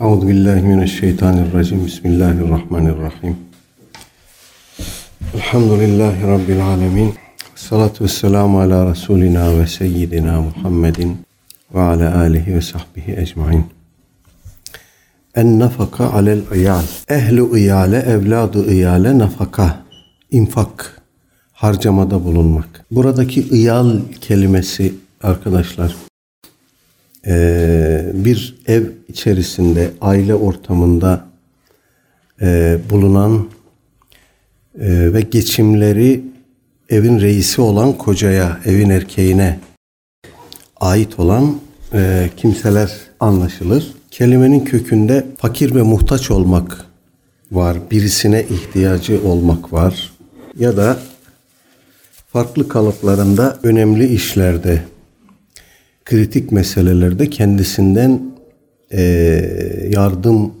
Euzu billahi mineşşeytanirracim. Bismillahirrahmanirrahim. Elhamdülillahi rabbil alamin. Salatu vesselamu ala rasulina ve seyyidina Muhammedin ve ala alihi ve sahbihi ecmaîn. En nafaka alel iyal. Ehlu iyale, evladı iyale nafaka, infak, harcamada bulunmak. Buradaki iyal kelimesi arkadaşlar e, bir ev içerisinde, aile ortamında e, bulunan e, ve geçimleri evin reisi olan kocaya, evin erkeğine ait olan e, kimseler anlaşılır. Kelimenin kökünde fakir ve muhtaç olmak var, birisine ihtiyacı olmak var ya da farklı kalıplarında önemli işlerde kritik meselelerde kendisinden e, yardım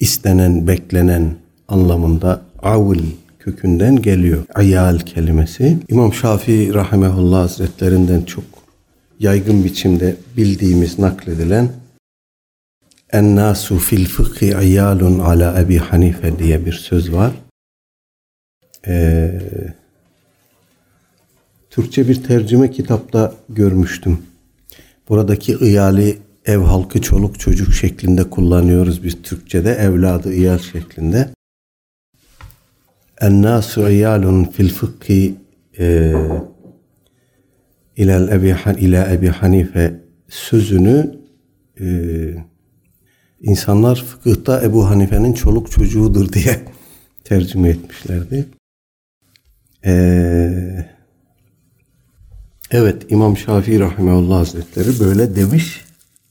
istenen, beklenen anlamında avil kökünden geliyor. Ayal kelimesi. İmam Şafii rahimehullah hazretlerinden çok yaygın biçimde bildiğimiz nakledilen En-nasu fil fıkhi ayalun ala Ebi Hanife diye bir söz var. Ee, Türkçe bir tercüme kitapta görmüştüm. Buradaki iyali ev halkı çoluk çocuk şeklinde kullanıyoruz biz Türkçe'de evladı iyal şeklinde. En-nasu iyalun fil fıkhi e, ilal ebi, ila Ebi Hanife sözünü e, insanlar fıkıhta Ebu Hanife'nin çoluk çocuğudur diye tercüme etmişlerdi. Eee Evet İmam Şafii Rahimahullah Hazretleri böyle demiş.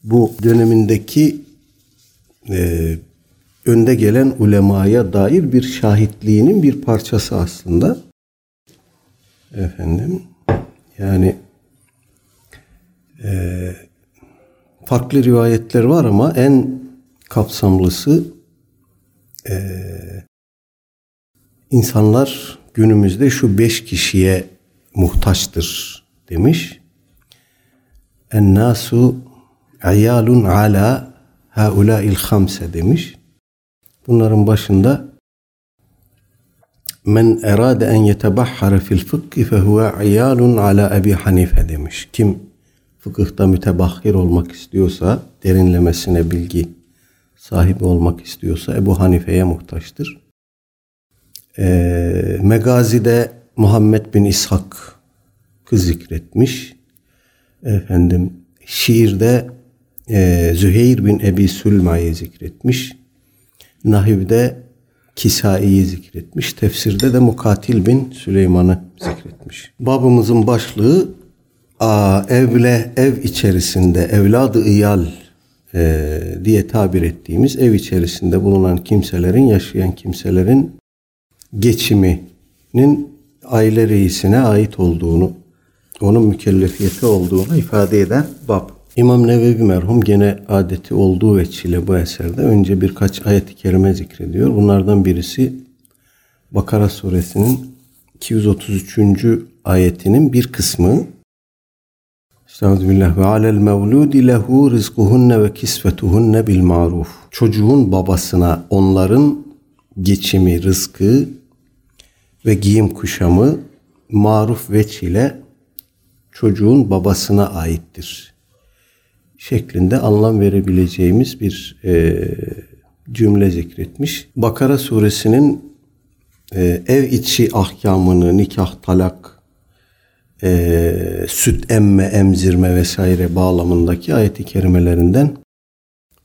Bu dönemindeki e, önde gelen ulemaya dair bir şahitliğinin bir parçası aslında. Efendim yani e, farklı rivayetler var ama en kapsamlısı e, insanlar günümüzde şu beş kişiye muhtaçtır demiş. En-nasu ayalun ala haula'il hamse demiş. Bunların başında men erade en yetebahhara fil fıkhi fehuve ayalun ala Ebi Hanife demiş. Kim fıkıhta mütebahhir olmak istiyorsa, derinlemesine bilgi sahibi olmak istiyorsa Ebu Hanife'ye muhtaçtır. Ee, Megazi'de Muhammed bin İshak zikretmiş. Efendim şiirde e, Züheyr bin Ebi Sülma'yı zikretmiş. Nahivde Kisai'yi zikretmiş. Tefsirde de Mukatil bin Süleyman'ı zikretmiş. Babımızın başlığı a, evle ev içerisinde evladı iyal e, diye tabir ettiğimiz ev içerisinde bulunan kimselerin, yaşayan kimselerin geçiminin aile reisine ait olduğunu onun mükellefiyeti olduğunu ifade eden bab. İmam Nevevi merhum gene adeti olduğu veçile bu eserde önce birkaç ayet-i kerime zikrediyor. Bunlardan birisi Bakara suresinin 233. ayetinin bir kısmı Estağfirullah ve alel mevludi lehu rizkuhunne ve kisvetuhunne bil maruf. Çocuğun babasına onların geçimi, rızkı ve giyim kuşamı maruf veç ile çocuğun babasına aittir şeklinde anlam verebileceğimiz bir e, cümle zikretmiş. Bakara suresinin e, ev içi ahkamını, nikah, talak, e, süt emme, emzirme vesaire bağlamındaki ayeti kerimelerinden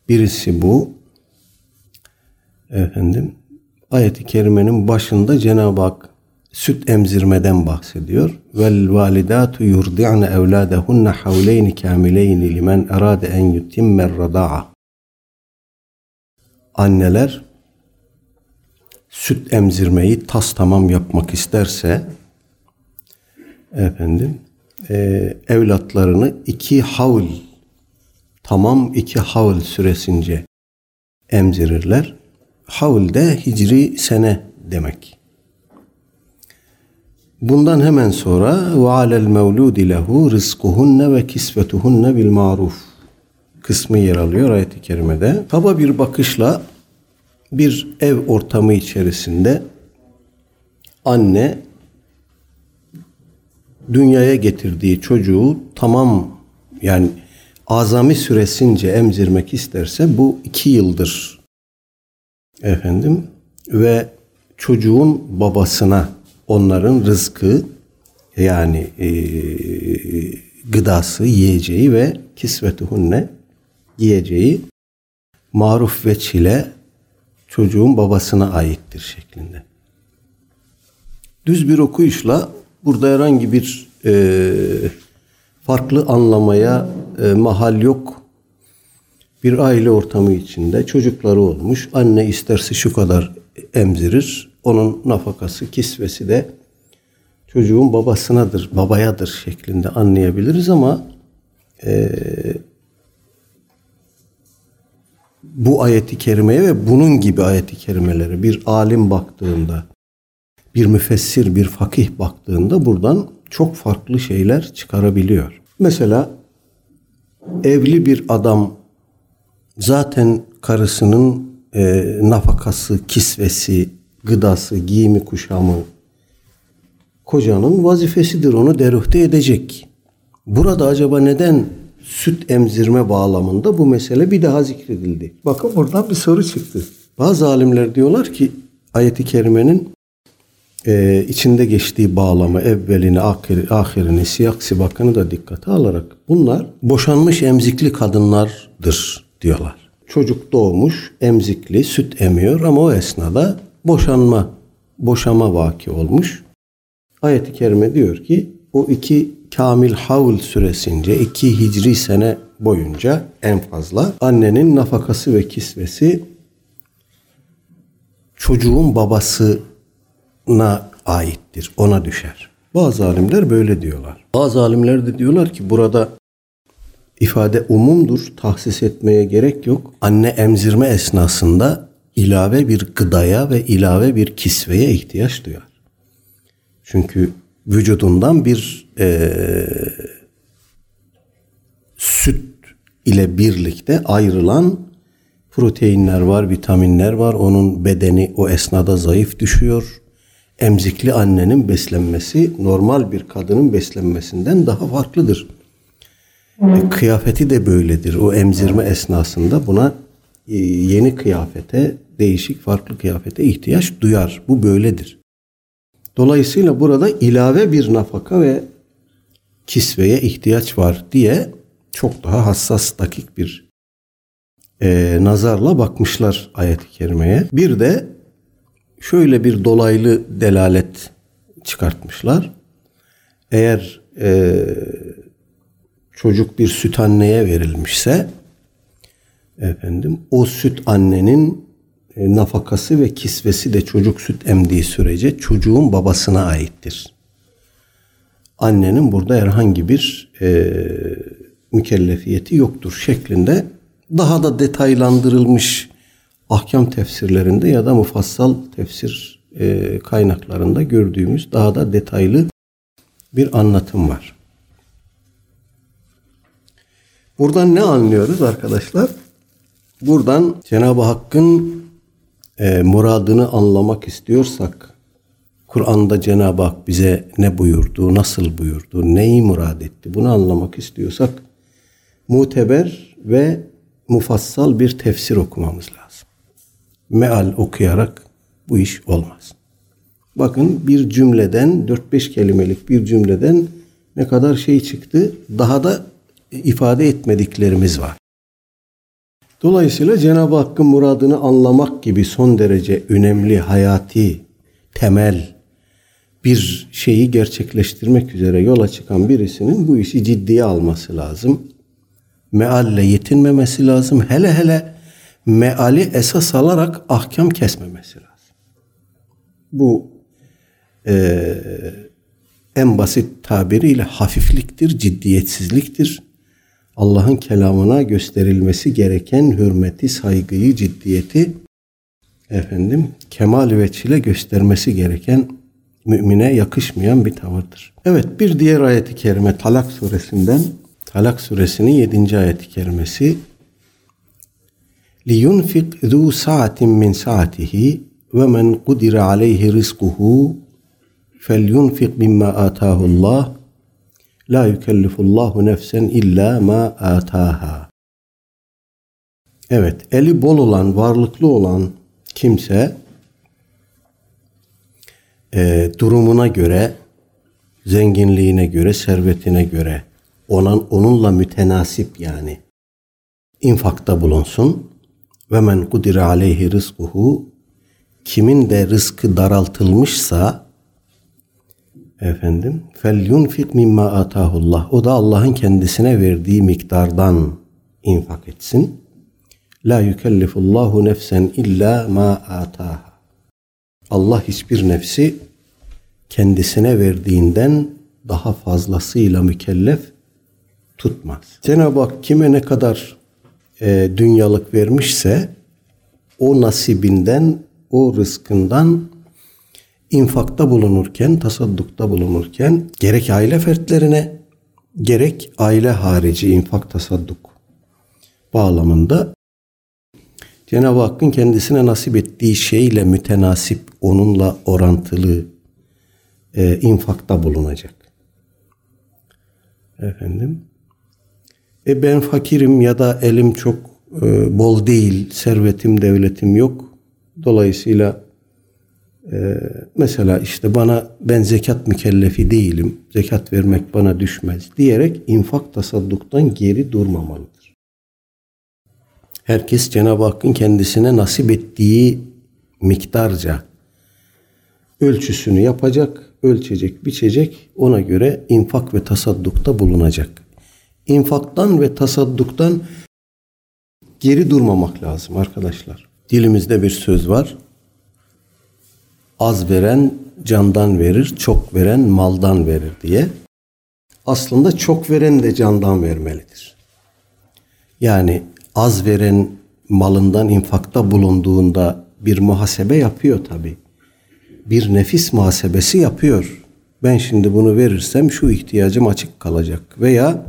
birisi bu. Efendim, ayeti kerimenin başında Cenab-ı Hak süt emzirmeden bahsediyor. Vel validatu yurdi'ne evladahunne havleyni kamileyni limen erade en yutimmer rada'a. Anneler süt emzirmeyi tas tamam yapmak isterse efendim e, evlatlarını iki havl tamam iki havl süresince emzirirler. Havl de hicri sene demek. Bundan hemen sonra ve alel mevludi lehu rizkuhunne ve kisvetuhunne bil kısmı yer alıyor ayet-i kerimede. Kaba bir bakışla bir ev ortamı içerisinde anne dünyaya getirdiği çocuğu tamam yani azami süresince emzirmek isterse bu iki yıldır efendim ve çocuğun babasına onların rızkı yani e, gıdası, yiyeceği ve kisvetuhunne yiyeceği maruf ve çile çocuğun babasına aittir şeklinde. Düz bir okuyuşla burada herhangi bir e, farklı anlamaya e, mahal yok. Bir aile ortamı içinde çocukları olmuş. Anne isterse şu kadar emzirir. Onun nafakası, kisvesi de çocuğun babasınadır, babayadır şeklinde anlayabiliriz ama e, bu ayeti kerimeye ve bunun gibi ayeti kerimelere bir alim baktığında, bir müfessir, bir fakih baktığında buradan çok farklı şeyler çıkarabiliyor. Mesela evli bir adam zaten karısının e, nafakası, kisvesi, gıdası, giyimi, kuşamı kocanın vazifesidir. Onu deruhte edecek. Burada acaba neden süt emzirme bağlamında bu mesele bir daha zikredildi? Bakın buradan bir soru çıktı. Bazı alimler diyorlar ki ayeti kerimenin e, içinde geçtiği bağlama evvelini, ahir, ahirini, siyak sibakını da dikkate alarak bunlar boşanmış emzikli kadınlardır diyorlar. Çocuk doğmuş, emzikli, süt emiyor ama o esnada boşanma, boşama vaki olmuş. Ayet-i kerime diyor ki o iki kamil havl süresince iki hicri sene boyunca en fazla annenin nafakası ve kisvesi çocuğun babasına aittir. Ona düşer. Bazı alimler böyle diyorlar. Bazı alimler de diyorlar ki burada ifade umumdur. Tahsis etmeye gerek yok. Anne emzirme esnasında ilave bir gıdaya ve ilave bir kisveye ihtiyaç duyar. Çünkü vücudundan bir e, süt ile birlikte ayrılan proteinler var, vitaminler var. Onun bedeni o esnada zayıf düşüyor. Emzikli annenin beslenmesi normal bir kadının beslenmesinden daha farklıdır. E, kıyafeti de böyledir. O emzirme esnasında buna yeni kıyafete, değişik farklı kıyafete ihtiyaç duyar. Bu böyledir. Dolayısıyla burada ilave bir nafaka ve kisveye ihtiyaç var diye çok daha hassas, dakik bir e, nazarla bakmışlar ayet-i kerimeye. Bir de şöyle bir dolaylı delalet çıkartmışlar. Eğer e, çocuk bir süt anneye verilmişse efendim o süt annenin e, nafakası ve kisvesi de çocuk süt emdiği sürece çocuğun babasına aittir. Annenin burada herhangi bir e, mükellefiyeti yoktur şeklinde daha da detaylandırılmış ahkam tefsirlerinde ya da mufassal tefsir e, kaynaklarında gördüğümüz daha da detaylı bir anlatım var. Buradan ne anlıyoruz arkadaşlar? Buradan Cenab-ı Hakk'ın e, muradını anlamak istiyorsak Kur'an'da Cenab-ı Hak bize ne buyurdu, nasıl buyurdu, neyi murad etti bunu anlamak istiyorsak muteber ve mufassal bir tefsir okumamız lazım. Meal okuyarak bu iş olmaz. Bakın bir cümleden 4-5 kelimelik bir cümleden ne kadar şey çıktı daha da ifade etmediklerimiz var. Dolayısıyla Cenab-ı Hakk'ın muradını anlamak gibi son derece önemli, hayati, temel bir şeyi gerçekleştirmek üzere yola çıkan birisinin bu işi ciddiye alması lazım. Mealle yetinmemesi lazım. Hele hele meali esas alarak ahkam kesmemesi lazım. Bu e, en basit tabiriyle hafifliktir, ciddiyetsizliktir. Allah'ın kelamına gösterilmesi gereken hürmeti, saygıyı, ciddiyeti efendim kemal ve çile göstermesi gereken mümine yakışmayan bir tavırdır. Evet bir diğer ayeti kerime Talak suresinden Talak suresinin 7. ayeti kerimesi لِيُنْفِقْ ذُو سَعَةٍ مِّنْ سَعَتِهِ وَمَنْ قُدِرَ عَلَيْهِ رِزْقُهُ فَلْيُنْفِقْ مِمَّا آتَاهُ اللّٰهُ La yükellifullahu nefsen illa ma ataha. Evet, eli bol olan, varlıklı olan kimse e, durumuna göre, zenginliğine göre, servetine göre ona, onunla mütenasip yani infakta bulunsun. Ve men kudire aleyhi rızkuhu kimin de rızkı daraltılmışsa efendim fel yunfik mimma atahullah o da Allah'ın kendisine verdiği miktardan infak etsin. La yükellifullahu nefsen illa ma ataha. Allah hiçbir nefsi kendisine verdiğinden daha fazlasıyla mükellef tutmaz. Cenab-ı Hak kime ne kadar e, dünyalık vermişse o nasibinden, o rızkından infakta bulunurken, tasaddukta bulunurken gerek aile fertlerine gerek aile harici infak tasadduk bağlamında Cenab-ı Hakk'ın kendisine nasip ettiği şeyle mütenasip, onunla orantılı e, infakta bulunacak. Efendim, e ben fakirim ya da elim çok e, bol değil, servetim, devletim yok. Dolayısıyla e, mesela işte bana ben zekat mükellefi değilim, zekat vermek bana düşmez diyerek infak tasadduktan geri durmamalıdır. Herkes Cenab-ı Hakk'ın kendisine nasip ettiği miktarca ölçüsünü yapacak, ölçecek, biçecek, ona göre infak ve tasaddukta bulunacak infaktan ve tasadduktan geri durmamak lazım arkadaşlar. Dilimizde bir söz var. Az veren candan verir, çok veren maldan verir diye. Aslında çok veren de candan vermelidir. Yani az veren malından infakta bulunduğunda bir muhasebe yapıyor tabi. Bir nefis muhasebesi yapıyor. Ben şimdi bunu verirsem şu ihtiyacım açık kalacak veya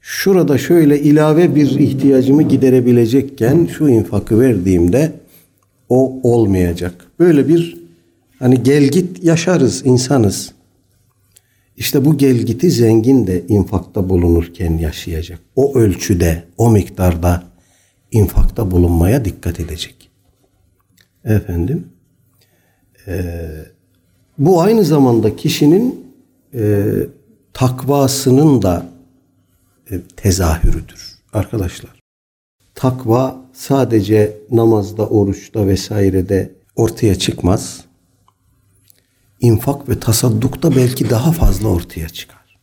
şurada şöyle ilave bir ihtiyacımı giderebilecekken şu infakı verdiğimde o olmayacak. Böyle bir hani gel git yaşarız insanız. İşte bu gelgiti zengin de infakta bulunurken yaşayacak. O ölçüde, o miktarda infakta bulunmaya dikkat edecek. Efendim, e, bu aynı zamanda kişinin e, takvasının da e, tezahürüdür arkadaşlar. Takva sadece namazda, oruçta vesairede ortaya çıkmaz İnfak ve tasaddukta belki daha fazla ortaya çıkar.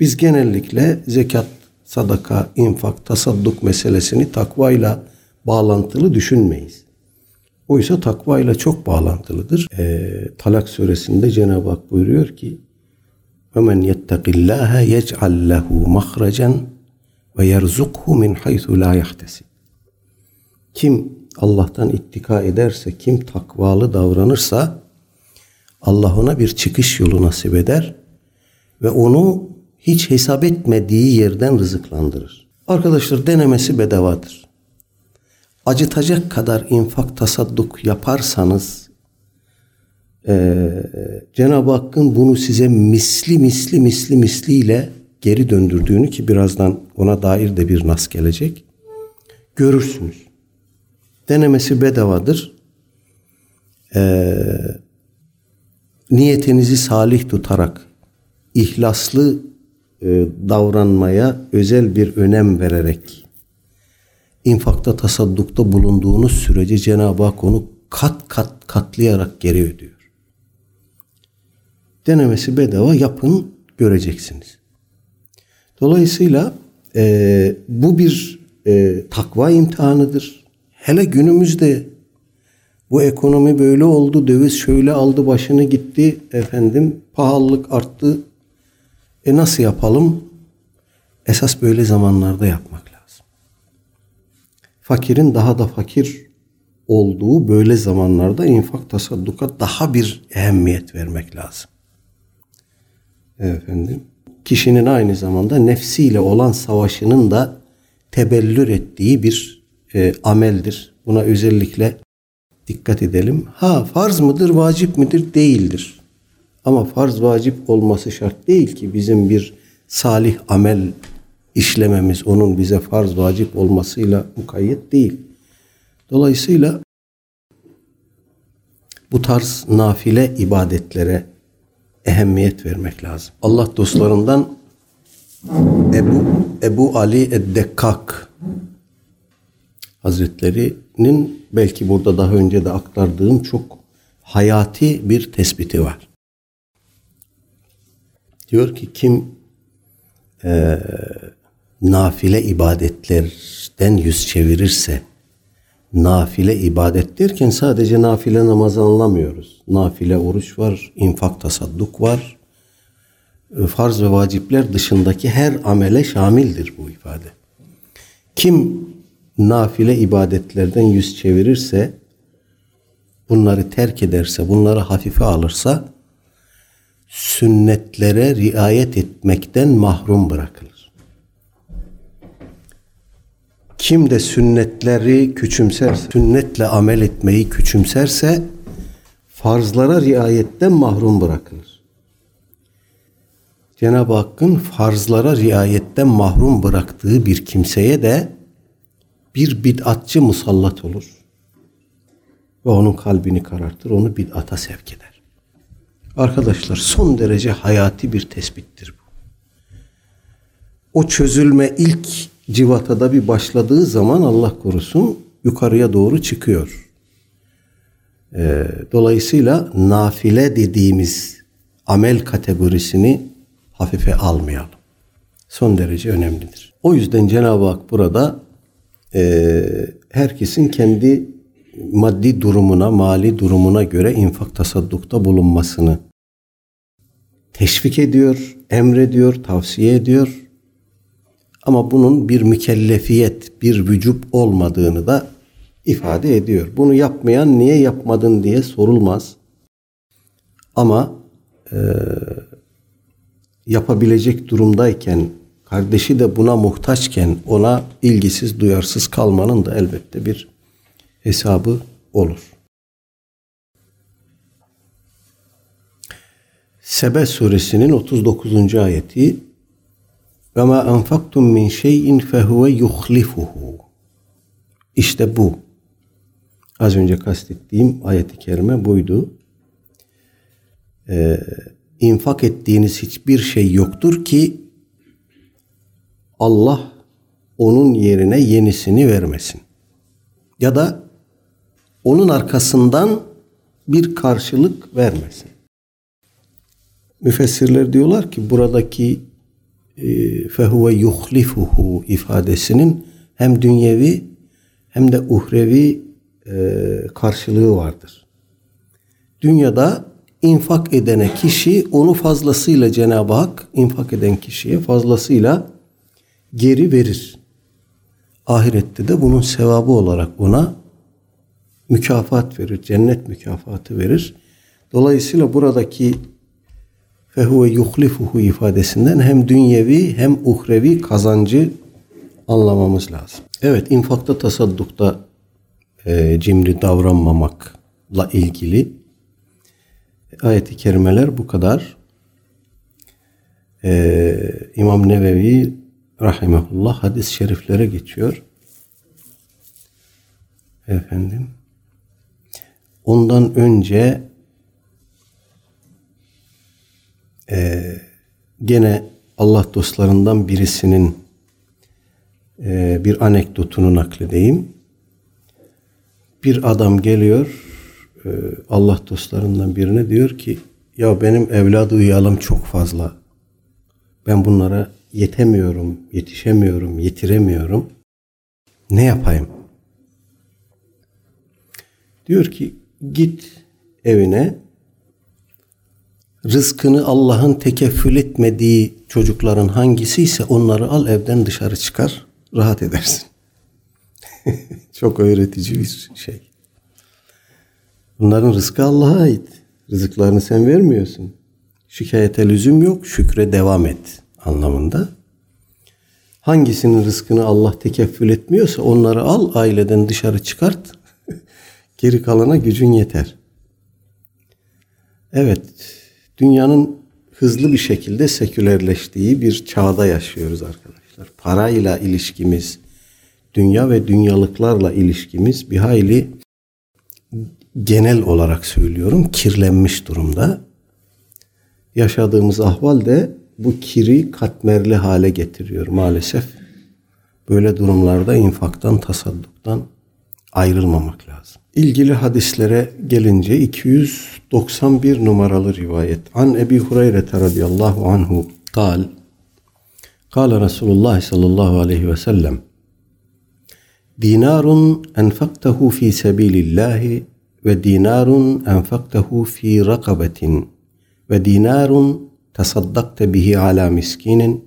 Biz genellikle zekat, sadaka, infak, tasadduk meselesini takvayla bağlantılı düşünmeyiz. Oysa takvayla çok bağlantılıdır. E, Talak suresinde Cenab-ı Hak buyuruyor ki وَمَنْ يَتَّقِ اللّٰهَ يَجْعَلْ لَهُ مَخْرَجًا وَيَرْزُقْهُ مِنْ حَيْثُ لَا يَحْتَسِبْ Kim Allah'tan ittika ederse, kim takvalı davranırsa Allah ona bir çıkış yolu nasip eder ve onu hiç hesap etmediği yerden rızıklandırır. Arkadaşlar denemesi bedavadır. Acıtacak kadar infak tasadduk yaparsanız ee, Cenab-ı Hakk'ın bunu size misli misli misli misliyle geri döndürdüğünü ki birazdan ona dair de bir nas gelecek. Görürsünüz. Denemesi bedavadır. Ee, niyetinizi salih tutarak ihlaslı e, davranmaya özel bir önem vererek infakta tasaddukta bulunduğunuz sürece Cenab-ı Hak onu kat kat katlayarak geri ödüyor. Denemesi bedava yapın göreceksiniz. Dolayısıyla e, bu bir e, takva imtihanıdır. Hele günümüzde bu ekonomi böyle oldu, döviz şöyle aldı başını gitti, efendim pahalılık arttı. E nasıl yapalım? Esas böyle zamanlarda yapmak lazım. Fakirin daha da fakir olduğu böyle zamanlarda infak tasadduka daha bir ehemmiyet vermek lazım efendim kişinin aynı zamanda nefsiyle olan savaşının da tebellür ettiği bir e, ameldir. Buna özellikle dikkat edelim. Ha farz mıdır, vacip midir? Değildir. Ama farz vacip olması şart değil ki bizim bir salih amel işlememiz onun bize farz vacip olmasıyla mukayyet değil. Dolayısıyla bu tarz nafile ibadetlere ehemmiyet vermek lazım. Allah dostlarından Ebu, Ebu Ali Eddekkak Hazretleri'nin belki burada daha önce de aktardığım çok hayati bir tespiti var. Diyor ki kim e, nafile ibadetlerden yüz çevirirse nafile ibadet derken sadece nafile namaz anlamıyoruz. Nafile oruç var, infak tasadduk var. E, farz ve vacipler dışındaki her amele şamildir bu ifade. Kim nafile ibadetlerden yüz çevirirse, bunları terk ederse, bunları hafife alırsa, sünnetlere riayet etmekten mahrum bırakılır. Kim de sünnetleri küçümserse, sünnetle amel etmeyi küçümserse, farzlara riayetten mahrum bırakılır. Cenab-ı Hakk'ın farzlara riayetten mahrum bıraktığı bir kimseye de bir bid'atçı musallat olur. Ve onun kalbini karartır, onu bid'ata sevk eder. Arkadaşlar son derece hayati bir tespittir bu. O çözülme ilk civatada bir başladığı zaman Allah korusun yukarıya doğru çıkıyor. Ee, dolayısıyla nafile dediğimiz amel kategorisini hafife almayalım. Son derece önemlidir. O yüzden Cenab-ı Hak burada e, herkesin kendi maddi durumuna, mali durumuna göre infak tasaddukta bulunmasını teşvik ediyor, emrediyor, tavsiye ediyor. Ama bunun bir mükellefiyet, bir vücub olmadığını da ifade ediyor. Bunu yapmayan niye yapmadın diye sorulmaz. Ama e, yapabilecek durumdayken, kardeşi de buna muhtaçken ona ilgisiz, duyarsız kalmanın da elbette bir hesabı olur. Sebe suresinin 39. ayeti ve ma enfaktum min şeyin fehuve yuhlifuhu. İşte bu. Az önce kastettiğim ayeti kerime buydu. Ee, infak ettiğiniz hiçbir şey yoktur ki Allah onun yerine yenisini vermesin. Ya da onun arkasından bir karşılık vermesin. Müfessirler diyorlar ki buradaki e, fehuve yuhlifuhu ifadesinin hem dünyevi hem de uhrevi e, karşılığı vardır. Dünyada infak edene kişi onu fazlasıyla Cenab-ı Hak infak eden kişiye fazlasıyla geri verir. Ahirette de bunun sevabı olarak ona mükafat verir, cennet mükafatı verir. Dolayısıyla buradaki fehuve yuhlifuhu ifadesinden hem dünyevi hem uhrevi kazancı anlamamız lazım. Evet infakta tasaddukta e, cimri davranmamakla ilgili ayeti kerimeler bu kadar. Ee, İmam Nevevi rahimehullah hadis-i şeriflere geçiyor. Efendim. Ondan önce e, gene Allah dostlarından birisinin e, bir anekdotunu nakledeyim. Bir adam geliyor e, Allah dostlarından birine diyor ki ya benim evladı uyalım çok fazla. Ben bunlara yetemiyorum, yetişemiyorum, yetiremiyorum. Ne yapayım? Diyor ki git evine rızkını Allah'ın tekeffül etmediği çocukların hangisi ise onları al evden dışarı çıkar rahat edersin. Çok öğretici bir şey. Bunların rızkı Allah'a ait. Rızıklarını sen vermiyorsun. Şikayete lüzum yok, şükre devam et anlamında. Hangisinin rızkını Allah tekeffül etmiyorsa onları al aileden dışarı çıkart. Geri kalana gücün yeter. Evet, dünyanın hızlı bir şekilde sekülerleştiği bir çağda yaşıyoruz arkadaşlar. Parayla ilişkimiz, dünya ve dünyalıklarla ilişkimiz bir hayli genel olarak söylüyorum kirlenmiş durumda. Yaşadığımız ahval de bu kiri katmerli hale getiriyor maalesef. Böyle durumlarda infaktan, tasadduktan ayrılmamak lazım. İlgili hadislere gelince 291 numaralı rivayet. An Ebi Hureyre radıyallahu anhu kal Kale Resulullah sallallahu aleyhi ve sellem Dinarun enfaktehu fi sebilillahi ve dinarun enfaktehu fi rakabetin ve dinarun tasaddakte bihi ala miskinin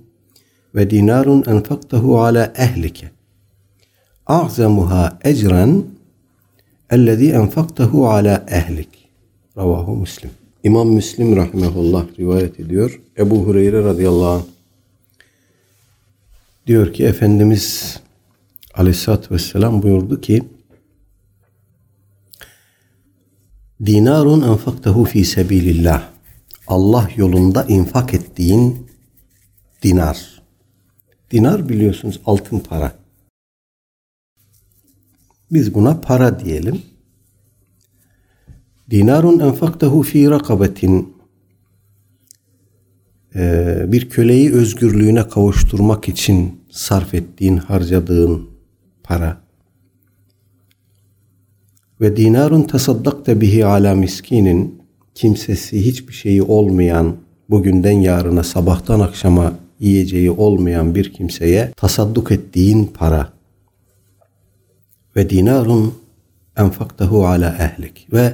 ve dinarun enfaktehu ala ehlike a'zamuha ecren ellezî enfaktehu ala ehlik ravahu muslim İmam Müslim rahimehullah rivayet ediyor. Ebu Hureyre radıyallahu anh diyor ki Efendimiz aleyhissalatü vesselam buyurdu ki Dinarun enfaktehu fi sebilillah. Allah yolunda infak ettiğin dinar. Dinar biliyorsunuz altın para. Biz buna para diyelim. Dinarun enfaktehu fi rakabetin ee, bir köleyi özgürlüğüne kavuşturmak için sarf ettiğin, harcadığın para ve dinarun tasaddakte bihi ala miskinin kimsesi hiçbir şeyi olmayan bugünden yarına sabahtan akşama yiyeceği olmayan bir kimseye tasadduk ettiğin para ve dinarun enfaktahu ala ehlik ve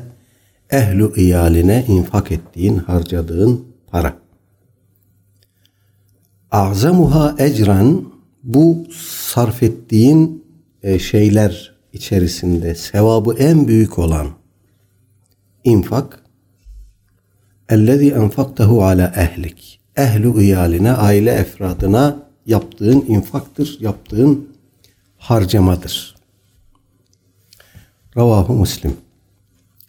ehlu iyaline infak ettiğin, harcadığın para. Azamuha ecran bu sarf ettiğin e, şeyler içerisinde sevabı en büyük olan infak ellezî enfaktehu ala ehlik ehlu iyaline, aile efradına yaptığın infaktır, yaptığın harcamadır. Ravahu Müslim.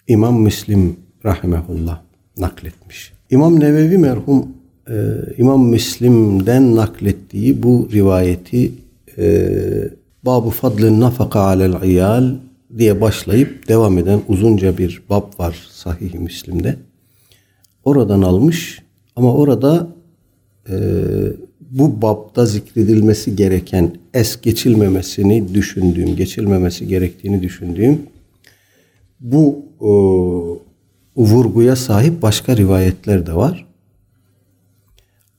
İmam Müslim rahimehullah nakletmiş. İmam Nevevi merhum e, İmam Müslim'den naklettiği bu rivayeti e, Babu fadlın nafaka alel iyal diye başlayıp devam eden uzunca bir bab var Sahih-i Müslim'de. Oradan almış ama orada e, bu babda zikredilmesi gereken es geçilmemesini düşündüğüm, geçilmemesi gerektiğini düşündüğüm bu e, vurguya sahip başka rivayetler de var.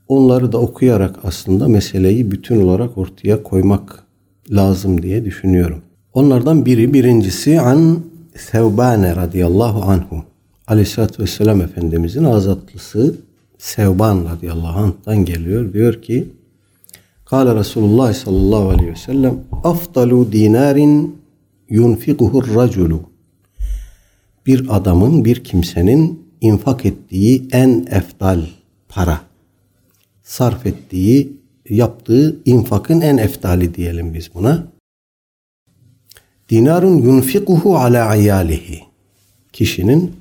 Onları da okuyarak aslında meseleyi bütün olarak ortaya koymak lazım diye düşünüyorum. Onlardan biri birincisi an Sevbane radıyallahu anhu. Aleyhisselatü Vesselam Efendimizin azatlısı Sevban radıyallahu anh'tan geliyor. Diyor ki Kale Resulullah sallallahu aleyhi ve sellem afdalu dinarin yunfikuhur raculu bir adamın, bir kimsenin infak ettiği en eftal para, sarf ettiği yaptığı infakın en eftali diyelim biz buna. Dinarun yunfikuhu ala ayalihi. Kişinin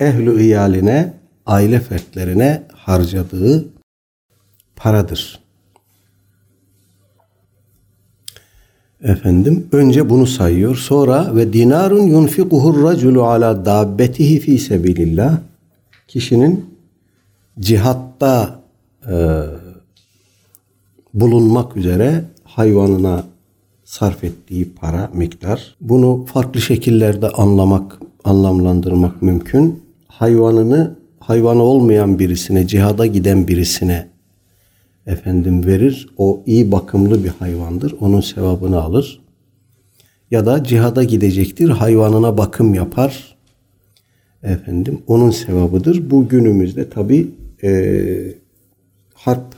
ehlu iyaline, aile fertlerine harcadığı paradır. Efendim önce bunu sayıyor. Sonra ve dinarun yunfikuhur raculu ala dabbetihi fi sebilillah. Kişinin cihatta e, bulunmak üzere hayvanına sarf ettiği para miktar. Bunu farklı şekillerde anlamak, anlamlandırmak mümkün. Hayvanını hayvanı olmayan birisine, cihada giden birisine efendim verir. O iyi bakımlı bir hayvandır. Onun sevabını alır. Ya da cihada gidecektir. Hayvanına bakım yapar. Efendim onun sevabıdır. Bu günümüzde tabi e, harp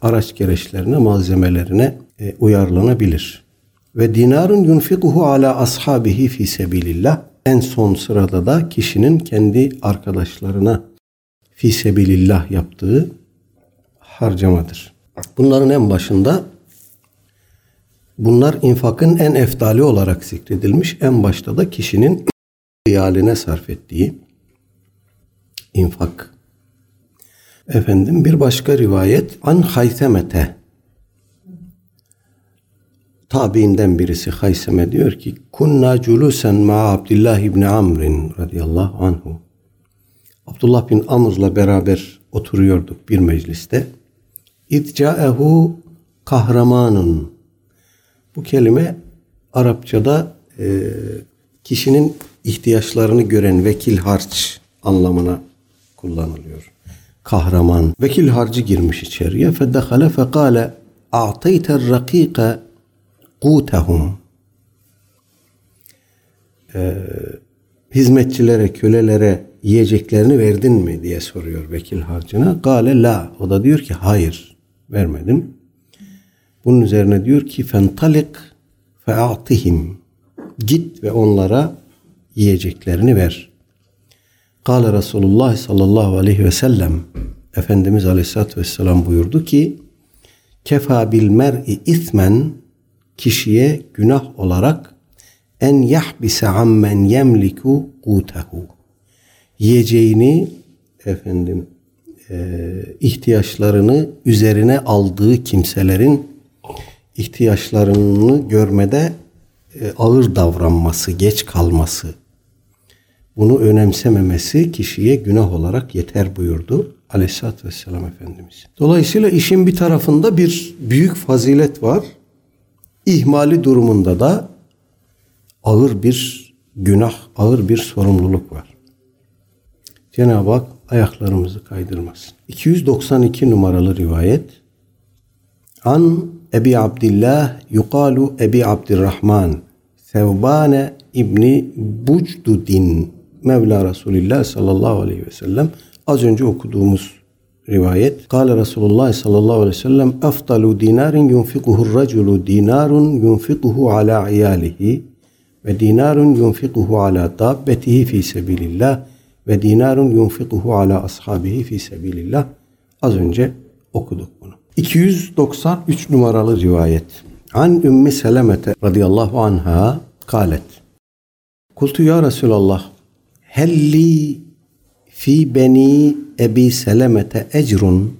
araç gereçlerine, malzemelerine e, uyarlanabilir. Ve dinarun yunfikuhu ala ashabihi fi sebilillah. En son sırada da kişinin kendi arkadaşlarına fi sebilillah yaptığı harcamadır. Bunların en başında Bunlar infakın en eftali olarak zikredilmiş. En başta da kişinin iyaline sarf ettiği infak. Efendim bir başka rivayet an Haysemete tabiinden birisi Hayseme diyor ki kunna culusen ma Abdullah ibn Amr radıyallahu anhu Abdullah bin Amr'la beraber oturuyorduk bir mecliste. İdcaehu kahramanın. Bu kelime Arapçada e, kişinin ihtiyaçlarını gören vekil harç anlamına kullanılıyor. Kahraman. Vekil harcı girmiş içeriye. Fedehale fekale a'teyter rakike kutehum. Ee, hizmetçilere, kölelere yiyeceklerini verdin mi diye soruyor vekil harcına. Gale la. O da diyor ki hayır vermedim. Bunun üzerine diyor ki fentalik fe'atihim. Git ve onlara yiyeceklerini ver. Kale Resulullah sallallahu aleyhi ve sellem Efendimiz aleyhissalatü vesselam buyurdu ki kefa bil mer'i ismen kişiye günah olarak en yahbise ammen yemliku kutehu yiyeceğini efendim e, ihtiyaçlarını üzerine aldığı kimselerin ihtiyaçlarını görmede e, ağır davranması, geç kalması, bunu önemsememesi kişiye günah olarak yeter buyurdu Aleyhisselatü Vesselam Efendimiz. Dolayısıyla işin bir tarafında bir büyük fazilet var. İhmali durumunda da ağır bir günah, ağır bir sorumluluk var. Cenab-ı Hak ayaklarımızı kaydırmasın. 292 numaralı rivayet. An Ebi Abdillah yukalu Ebi Abdirrahman Sevbane İbni Bucdudin Mevla Resulillah sallallahu aleyhi ve sellem az önce okuduğumuz rivayet. Kale Resulullah sallallahu aleyhi ve sellem eftalu dinarin yunfikuhu raculu dinarun yunfikuhu ala iyalihi ve dinarun yunfikuhu ala dabbetihi fi sebilillah ve dinarun yunfikuhu ala ashabihi fi sebilillah. Az önce okuduk bunu. 293 numaralı rivayet. An Ümmü Selemete radıyallahu anha kalet. Kultu ya Resulallah helli fi beni Ebi Selemete ecrun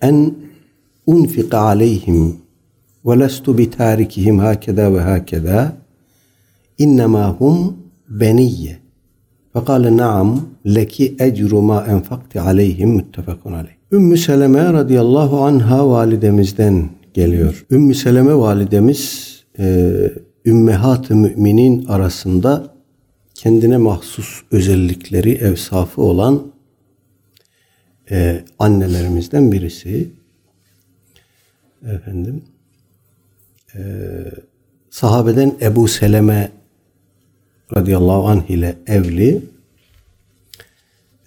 en unfika aleyhim ve lestu bitarikihim hakeda ve hakeda innema hum beniyye. Fekale naam leki ecru ma enfakti aleyhim müttefakun aleyh. Ümmü Seleme radıyallahu anha validemizden geliyor. Ümmü Seleme validemiz e, ümmehat-ı müminin arasında kendine mahsus özellikleri, evsafı olan e, annelerimizden birisi. Efendim, e, sahabeden Ebu Seleme radıyallahu anh ile evli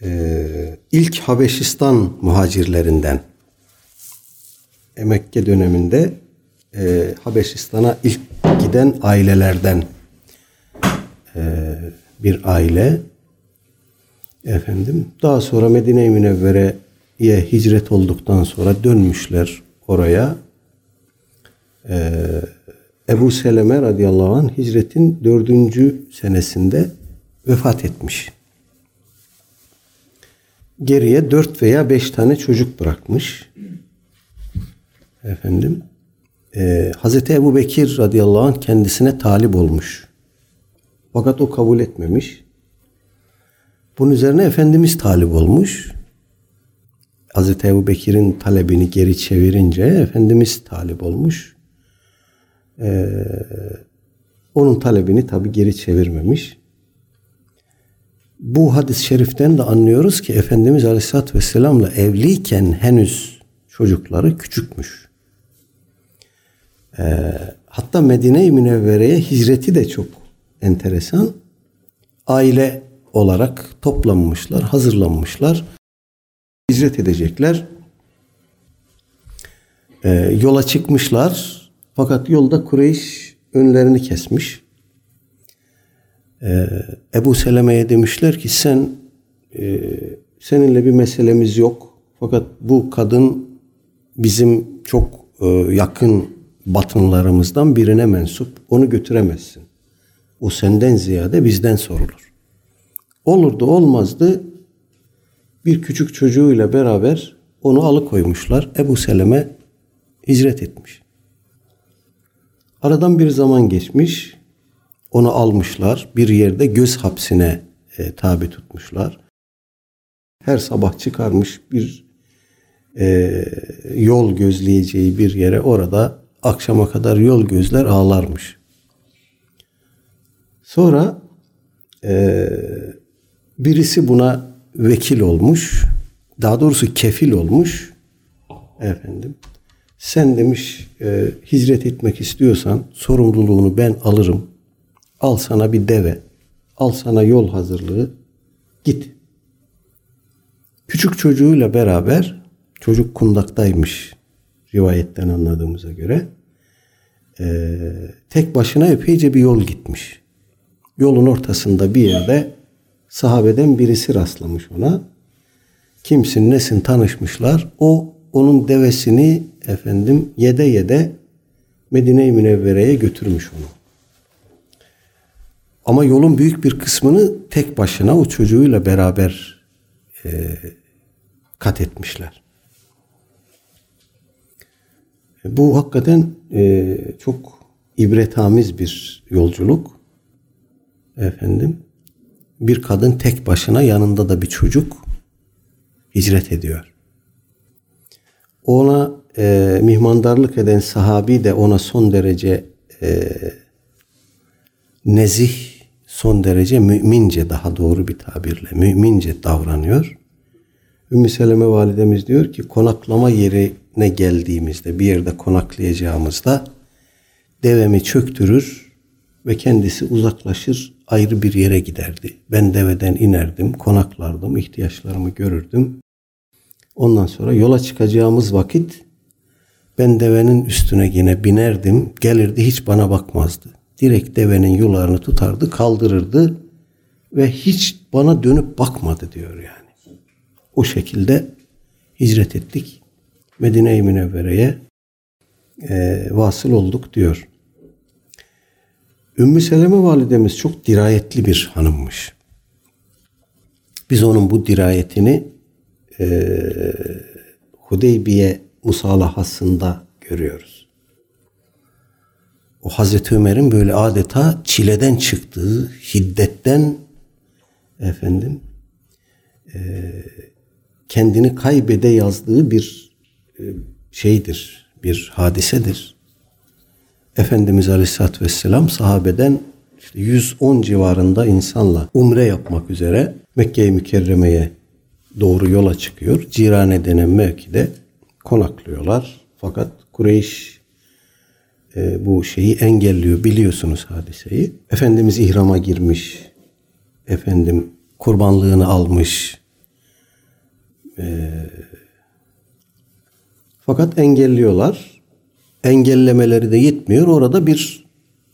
e, ilk Habeşistan muhacirlerinden e, Mekke döneminde e, Habeşistan'a ilk giden ailelerden e, bir aile efendim daha sonra Medine-i Münevvere'ye hicret olduktan sonra dönmüşler oraya e, Ebu Seleme radıyallahu anh hicretin dördüncü senesinde vefat etmiş. Geriye dört veya beş tane çocuk bırakmış. Efendim. E, Hazreti Ebu Bekir radıyallahu anh kendisine talip olmuş. Fakat o kabul etmemiş. Bunun üzerine Efendimiz talip olmuş. Hazreti Ebu Bekir'in talebini geri çevirince Efendimiz talip olmuş. Ee, onun talebini tabi geri çevirmemiş. Bu hadis-i şeriften de anlıyoruz ki Efendimiz Aleyhisselatü Vesselam'la evliyken henüz çocukları küçükmüş. Ee, hatta Medine-i Münevvere'ye hicreti de çok enteresan. Aile olarak toplanmışlar, hazırlanmışlar. Hicret edecekler. Ee, yola çıkmışlar. Fakat yolda Kureyş önlerini kesmiş. Ee, Ebu Seleme'ye demişler ki sen e, seninle bir meselemiz yok. Fakat bu kadın bizim çok e, yakın batınlarımızdan birine mensup. Onu götüremezsin. O senden ziyade bizden sorulur. Olurdu olmazdı bir küçük çocuğuyla beraber onu alıkoymuşlar. Ebu Seleme hicret etmiş. Aradan bir zaman geçmiş. Onu almışlar. Bir yerde göz hapsine e, tabi tutmuşlar. Her sabah çıkarmış bir e, yol gözleyeceği bir yere orada akşama kadar yol gözler ağlarmış. Sonra e, birisi buna vekil olmuş. Daha doğrusu kefil olmuş. Efendim. Sen demiş e, hicret etmek istiyorsan sorumluluğunu ben alırım. Al sana bir deve. Al sana yol hazırlığı. Git. Küçük çocuğuyla beraber çocuk kundaktaymış rivayetten anladığımıza göre. E, tek başına epeyce bir yol gitmiş. Yolun ortasında bir yerde sahabeden birisi rastlamış ona. Kimsin nesin tanışmışlar. O onun devesini efendim yede yede Medine-i Münevvere'ye götürmüş onu. Ama yolun büyük bir kısmını tek başına o çocuğuyla beraber e, kat etmişler. Bu hakikaten e, çok ibretamiz bir yolculuk. Efendim bir kadın tek başına yanında da bir çocuk hicret ediyor. Ona e, mihmandarlık eden sahabi de ona son derece e, nezih, son derece mümince daha doğru bir tabirle mümince davranıyor. Ümmü Seleme validemiz diyor ki konaklama yerine geldiğimizde bir yerde konaklayacağımızda devemi çöktürür ve kendisi uzaklaşır ayrı bir yere giderdi. Ben deveden inerdim, konaklardım, ihtiyaçlarımı görürdüm. Ondan sonra yola çıkacağımız vakit ben devenin üstüne yine binerdim. Gelirdi hiç bana bakmazdı. Direkt devenin yularını tutardı, kaldırırdı ve hiç bana dönüp bakmadı diyor yani. O şekilde hicret ettik. Medine-i Münevvere'ye e, vasıl olduk diyor. Ümmü Seleme validemiz çok dirayetli bir hanımmış. Biz onun bu dirayetini e, Hudeybiye musalahasında görüyoruz. O Hazreti Ömer'in böyle adeta çileden çıktığı, hiddetten efendim e, kendini kaybede yazdığı bir e, şeydir, bir hadisedir. Efendimiz Aleyhisselatü Vesselam sahabeden işte 110 civarında insanla umre yapmak üzere Mekke-i Mükerreme'ye doğru yola çıkıyor. Cirane denen mevkide konaklıyorlar. Fakat Kureyş e, bu şeyi engelliyor. Biliyorsunuz hadiseyi. Efendimiz ihrama girmiş. Efendim kurbanlığını almış. E, fakat engelliyorlar. Engellemeleri de yetmiyor. Orada bir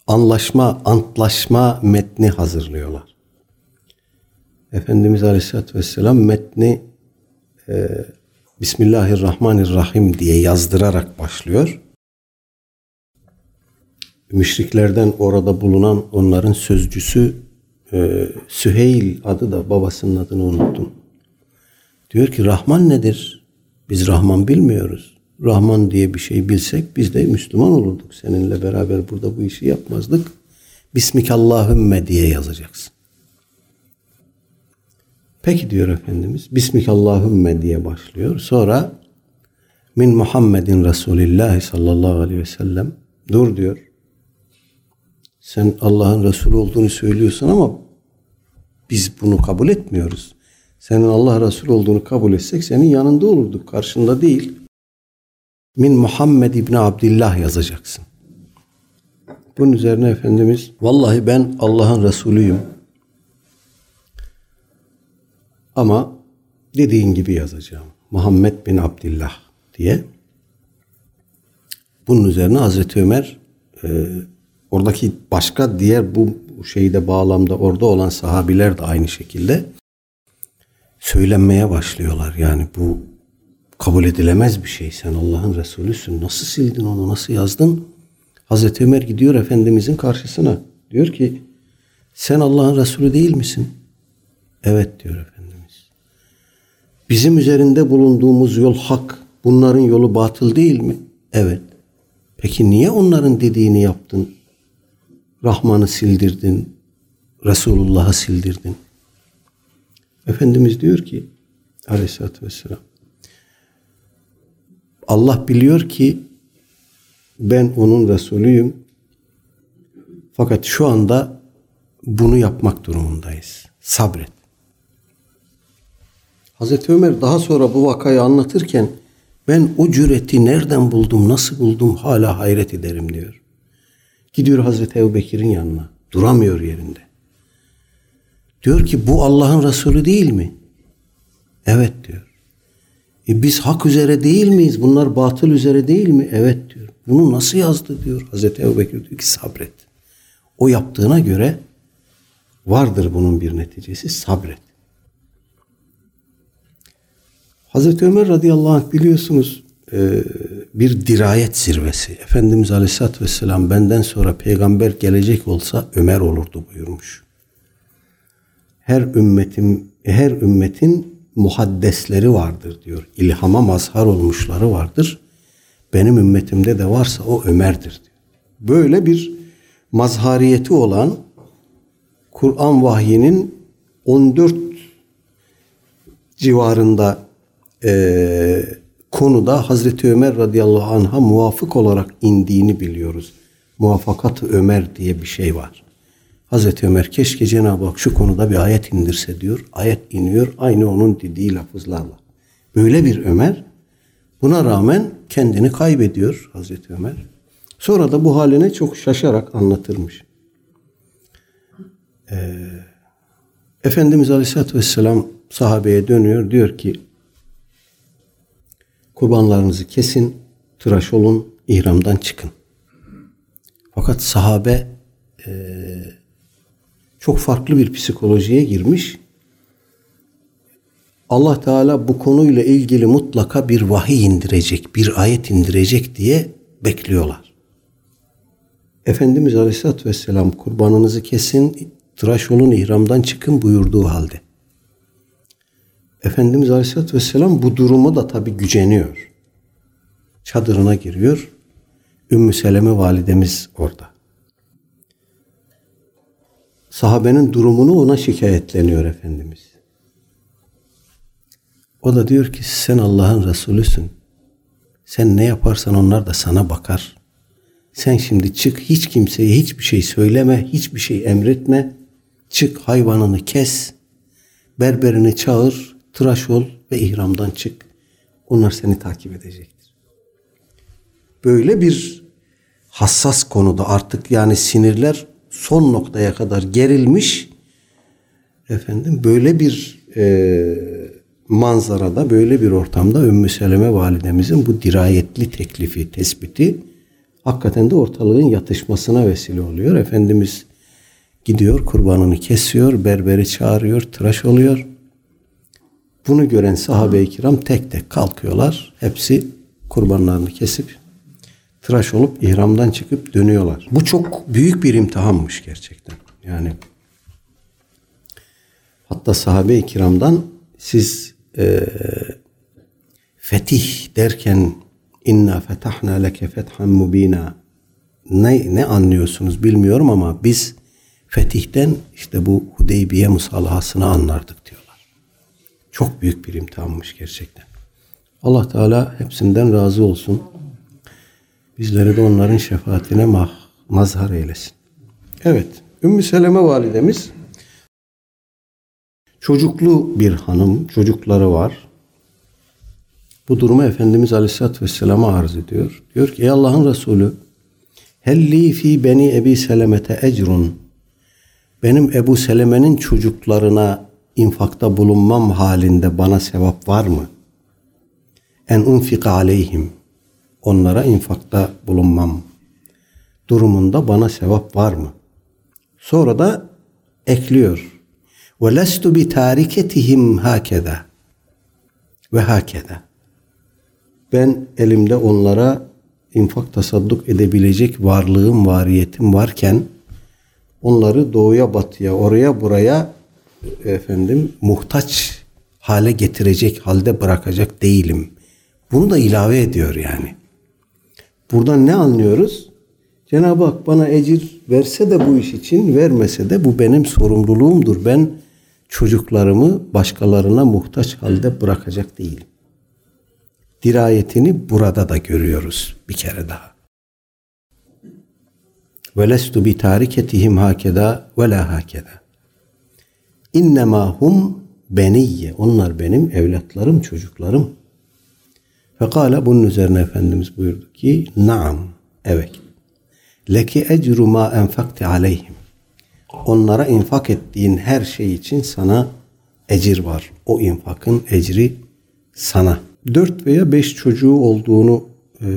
anlaşma, antlaşma metni hazırlıyorlar. Efendimiz Aleyhisselatü Vesselam metni e, Bismillahirrahmanirrahim diye yazdırarak başlıyor. Müşriklerden orada bulunan onların sözcüsü e, Süheyl adı da babasının adını unuttum. Diyor ki Rahman nedir? Biz Rahman bilmiyoruz. Rahman diye bir şey bilsek biz de Müslüman olurduk. Seninle beraber burada bu işi yapmazdık. Bismikallahümme diye yazacaksın. Peki diyor Efendimiz. Bismikallahümme diye başlıyor. Sonra min Muhammedin Resulillah sallallahu aleyhi ve sellem dur diyor. Sen Allah'ın Resulü olduğunu söylüyorsun ama biz bunu kabul etmiyoruz. Senin Allah Resulü olduğunu kabul etsek senin yanında olurduk. Karşında değil. Min Muhammed İbni Abdillah yazacaksın. Bunun üzerine Efendimiz vallahi ben Allah'ın Resulüyüm. Ama dediğin gibi yazacağım. Muhammed bin Abdillah diye. Bunun üzerine Hazreti Ömer e, oradaki başka diğer bu şeyde bağlamda orada olan sahabiler de aynı şekilde söylenmeye başlıyorlar. Yani bu kabul edilemez bir şey. Sen Allah'ın Resulüsün. Nasıl sildin onu? Nasıl yazdın? Hazreti Ömer gidiyor Efendimizin karşısına. Diyor ki sen Allah'ın Resulü değil misin? Evet diyor Efendimiz. Bizim üzerinde bulunduğumuz yol hak. Bunların yolu batıl değil mi? Evet. Peki niye onların dediğini yaptın? Rahman'ı sildirdin. Resulullah'ı sildirdin. Efendimiz diyor ki aleyhissalatü vesselam Allah biliyor ki ben onun Resulüyüm. Fakat şu anda bunu yapmak durumundayız. Sabret. Hazreti Ömer daha sonra bu vakayı anlatırken ben o cüreti nereden buldum, nasıl buldum hala hayret ederim diyor. Gidiyor Hazreti Ebu Bekir'in yanına. Duramıyor yerinde. Diyor ki bu Allah'ın Resulü değil mi? Evet diyor. E biz hak üzere değil miyiz? Bunlar batıl üzere değil mi? Evet diyor. Bunu nasıl yazdı diyor. Hazreti Ebu Bekir diyor ki sabret. O yaptığına göre vardır bunun bir neticesi sabret. Hazreti Ömer radıyallahu anh biliyorsunuz e, bir dirayet zirvesi. Efendimiz aleyhissalatü vesselam benden sonra peygamber gelecek olsa Ömer olurdu buyurmuş. Her ümmetin her ümmetin muhaddesleri vardır diyor. İlhama mazhar olmuşları vardır. Benim ümmetimde de varsa o Ömer'dir diyor. Böyle bir mazhariyeti olan Kur'an vahyinin 14 civarında e, konuda Hazreti Ömer radıyallahu anh'a muvafık olarak indiğini biliyoruz. Muvaffakat Ömer diye bir şey var. Hazreti Ömer keşke Cenab-ı Hak şu konuda bir ayet indirse diyor. Ayet iniyor aynı onun dediği lafızlarla. Böyle bir Ömer buna rağmen kendini kaybediyor Hazreti Ömer. Sonra da bu haline çok şaşarak anlatırmış. Ee, Efendimiz Aleyhisselatü Vesselam sahabeye dönüyor. Diyor ki kurbanlarınızı kesin, tıraş olun, ihramdan çıkın. Fakat sahabe e, çok farklı bir psikolojiye girmiş. Allah Teala bu konuyla ilgili mutlaka bir vahiy indirecek, bir ayet indirecek diye bekliyorlar. Efendimiz Aleyhisselatü Vesselam kurbanınızı kesin, tıraş olun, ihramdan çıkın buyurduğu halde. Efendimiz Aleyhisselatü Vesselam bu durumu da tabi güceniyor. Çadırına giriyor. Ümmü Seleme validemiz orada. Sahabenin durumunu ona şikayetleniyor Efendimiz. O da diyor ki sen Allah'ın Resulüsün. Sen ne yaparsan onlar da sana bakar. Sen şimdi çık hiç kimseye hiçbir şey söyleme, hiçbir şey emretme. Çık hayvanını kes, berberini çağır, tıraş ol ve ihramdan çık. Onlar seni takip edecektir. Böyle bir hassas konuda artık yani sinirler son noktaya kadar gerilmiş. Efendim böyle bir e, manzarada, böyle bir ortamda Ümmü Seleme validemizin bu dirayetli teklifi, tespiti hakikaten de ortalığın yatışmasına vesile oluyor. Efendimiz gidiyor, kurbanını kesiyor, berberi çağırıyor, tıraş oluyor. Bunu gören sahabe-i kiram tek tek kalkıyorlar. Hepsi kurbanlarını kesip tıraş olup ihramdan çıkıp dönüyorlar. Bu çok büyük bir imtihanmış gerçekten. Yani hatta sahabe-i kiramdan siz e, fetih derken inna fetahna leke fethan mubina ne, ne anlıyorsunuz bilmiyorum ama biz fetihten işte bu Hudeybiye musalahasını anlardık diyorlar. Çok büyük bir imtihanmış gerçekten. Allah Teala hepsinden razı olsun. Bizleri de onların şefaatine mah mazhar eylesin. Evet, Ümmü Seleme validemiz çocuklu bir hanım, çocukları var. Bu durumu Efendimiz Aleyhisselatü Vesselam'a arz ediyor. Diyor ki ey Allah'ın Resulü helli fi beni Ebi Seleme'te ecrun benim Ebu Seleme'nin çocuklarına infakta bulunmam halinde bana sevap var mı? En unfika aleyhim onlara infakta bulunmam durumunda bana sevap var mı? Sonra da ekliyor. Ve lestu bi tariketihim hakeda ve hakeda. ben elimde onlara infak tasadduk edebilecek varlığım, variyetim varken onları doğuya batıya, oraya buraya efendim muhtaç hale getirecek halde bırakacak değilim. Bunu da ilave ediyor yani. Buradan ne anlıyoruz? Cenab-ı Hak bana ecir verse de bu iş için, vermese de bu benim sorumluluğumdur. Ben çocuklarımı başkalarına muhtaç halde bırakacak değilim. Dirayetini burada da görüyoruz bir kere daha. Ve lestu bi tariketihim hakeda ve la hakeda. İnnemâ hum beniyye. Onlar benim evlatlarım, çocuklarım. Fekale bunun üzerine Efendimiz buyurdu ki naam evet. Leki ecru ma enfakti aleyhim. Onlara infak ettiğin her şey için sana ecir var. O infakın ecri sana. Dört veya beş çocuğu olduğunu e,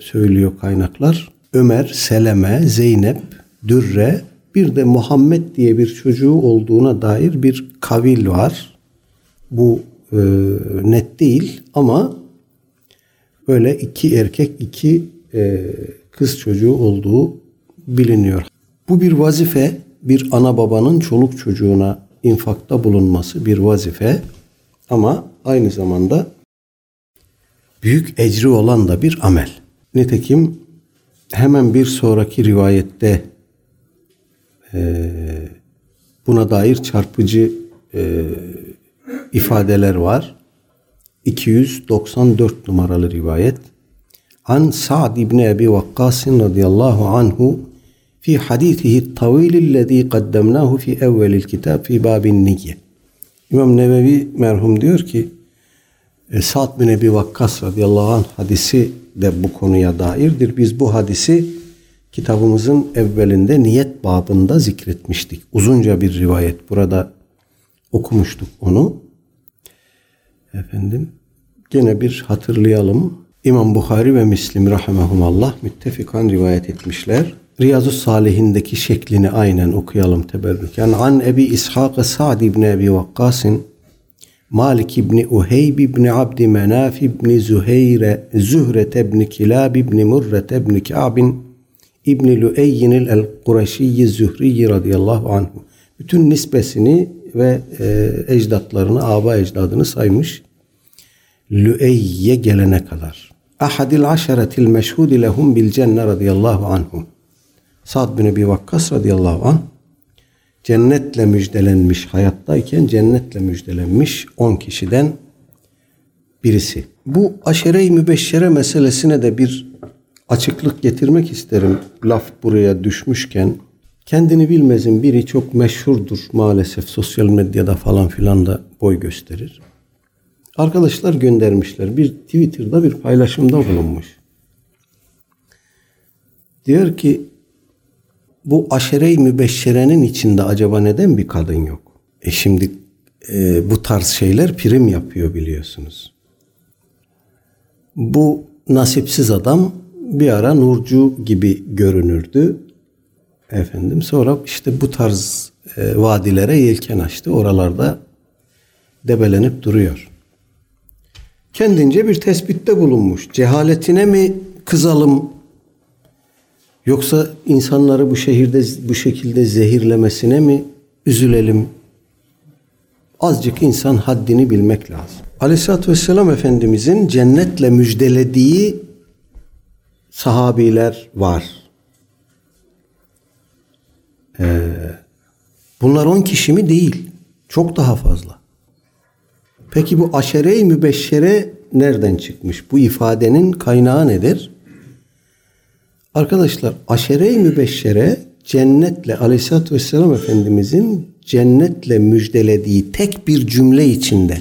söylüyor kaynaklar. Ömer, Seleme, Zeynep, Dürre bir de Muhammed diye bir çocuğu olduğuna dair bir kavil var. Bu e, net değil ama böyle iki erkek iki e, kız çocuğu olduğu biliniyor. Bu bir vazife, bir ana babanın çoluk çocuğuna infakta bulunması bir vazife ama aynı zamanda büyük ecri olan da bir amel. Nitekim hemen bir sonraki rivayette e, buna dair çarpıcı e, ifadeler var. 294 numaralı rivayet. An Sa'd ibn Ebi Vakkas radıyallahu anhu fi hadithihi tavil ellezî kaddemnâhu fi evvelil kitab fi babin niyye. İmam Nevevi merhum diyor ki e, Sa'd bin Ebi Vakkas radıyallahu anh hadisi de bu konuya dairdir. Biz bu hadisi kitabımızın evvelinde niyet babında zikretmiştik. Uzunca bir rivayet. Burada okumuştuk onu. Efendim gene bir hatırlayalım. İmam Bukhari ve Müslim rahimehumallah müttefikan rivayet etmişler. Riyazu Salihindeki şeklini aynen okuyalım teberrüken. An Ebi İshak Sa'd ibn Ebi Vakkasin Malik ibn Uheyb ibn Abd Menaf ibn Züheyre Zühre ibn Kilab ibn Murre ibn Ka'bin ibn Lüeyyin el-Kureşiyyi Zühriyi radıyallahu anhu. Bütün nisbesini ve e, ecdatlarını, aba ecdadını saymış. Lüeyye gelene kadar. Ahadil aşeretil meşhudi lehum bil cenne radıyallahu anhum. Sa'd bin Ebi Vakkas radıyallahu anh cennetle müjdelenmiş hayattayken cennetle müjdelenmiş 10 kişiden birisi. Bu aşere-i mübeşşere meselesine de bir açıklık getirmek isterim. Laf buraya düşmüşken kendini bilmezin biri çok meşhurdur maalesef sosyal medyada falan filan da boy gösterir. Arkadaşlar göndermişler. Bir Twitter'da bir paylaşımda bulunmuş. Diyor ki bu aşere-i mübeşşerenin içinde acaba neden bir kadın yok? E şimdi e, bu tarz şeyler prim yapıyor biliyorsunuz. Bu nasipsiz adam bir ara Nurcu gibi görünürdü. Efendim sonra işte bu tarz e, vadilere yelken açtı. Oralarda debelenip duruyor. Kendince bir tespitte bulunmuş. Cehaletine mi kızalım yoksa insanları bu şehirde bu şekilde zehirlemesine mi üzülelim? Azıcık insan haddini bilmek lazım. Aleyhisselatü Vesselam Efendimizin cennetle müjdelediği sahabiler var. Ee, bunlar on kişi mi? Değil. Çok daha fazla. Peki bu aşere-i mübeşşere nereden çıkmış? Bu ifadenin kaynağı nedir? Arkadaşlar aşere-i mübeşşere cennetle aleyhissalatü vesselam Efendimizin cennetle müjdelediği tek bir cümle içinde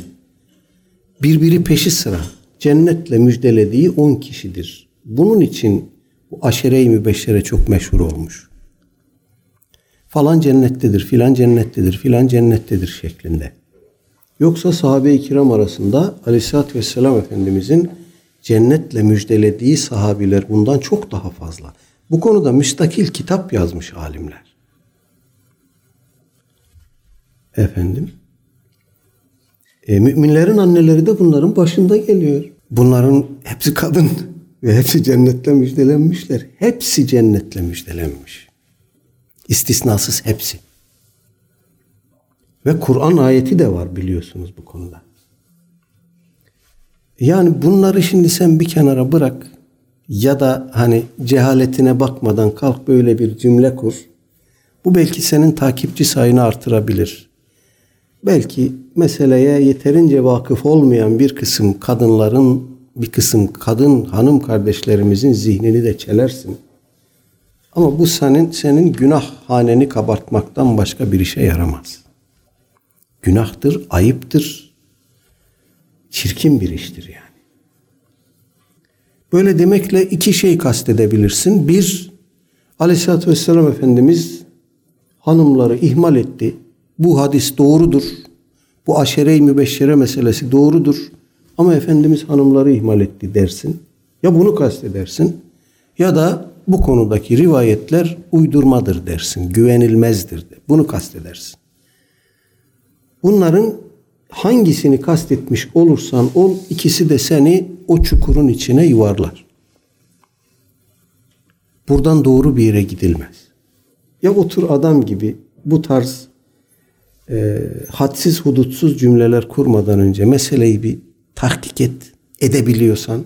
birbiri peşi sıra cennetle müjdelediği on kişidir. Bunun için bu aşere-i mübeşşere çok meşhur olmuş. Falan cennettedir, filan cennettedir, filan cennettedir şeklinde. Yoksa sahabe-i kiram arasında aleyhissalatü vesselam Efendimizin cennetle müjdelediği sahabiler bundan çok daha fazla. Bu konuda müstakil kitap yazmış alimler. Efendim? E, müminlerin anneleri de bunların başında geliyor. Bunların hepsi kadın ve hepsi cennetle müjdelenmişler. Hepsi cennetle müjdelenmiş. İstisnasız hepsi. Ve Kur'an ayeti de var biliyorsunuz bu konuda. Yani bunları şimdi sen bir kenara bırak ya da hani cehaletine bakmadan kalk böyle bir cümle kur. Bu belki senin takipçi sayını artırabilir. Belki meseleye yeterince vakıf olmayan bir kısım kadınların, bir kısım kadın hanım kardeşlerimizin zihnini de çelersin. Ama bu senin senin günah haneni kabartmaktan başka bir işe yaramaz. Günahtır, ayıptır, çirkin bir iştir yani. Böyle demekle iki şey kastedebilirsin. Bir, Aleyhisselatü Vesselam Efendimiz hanımları ihmal etti. Bu hadis doğrudur. Bu aşere-i mübeşşere meselesi doğrudur. Ama Efendimiz hanımları ihmal etti dersin. Ya bunu kastedersin ya da bu konudaki rivayetler uydurmadır dersin. Güvenilmezdir de. Bunu kastedersin. Bunların hangisini kastetmiş olursan ol ikisi de seni o çukurun içine yuvarlar. Buradan doğru bir yere gidilmez. Ya otur adam gibi bu tarz e, hadsiz hudutsuz cümleler kurmadan önce meseleyi bir tahkik et, edebiliyorsan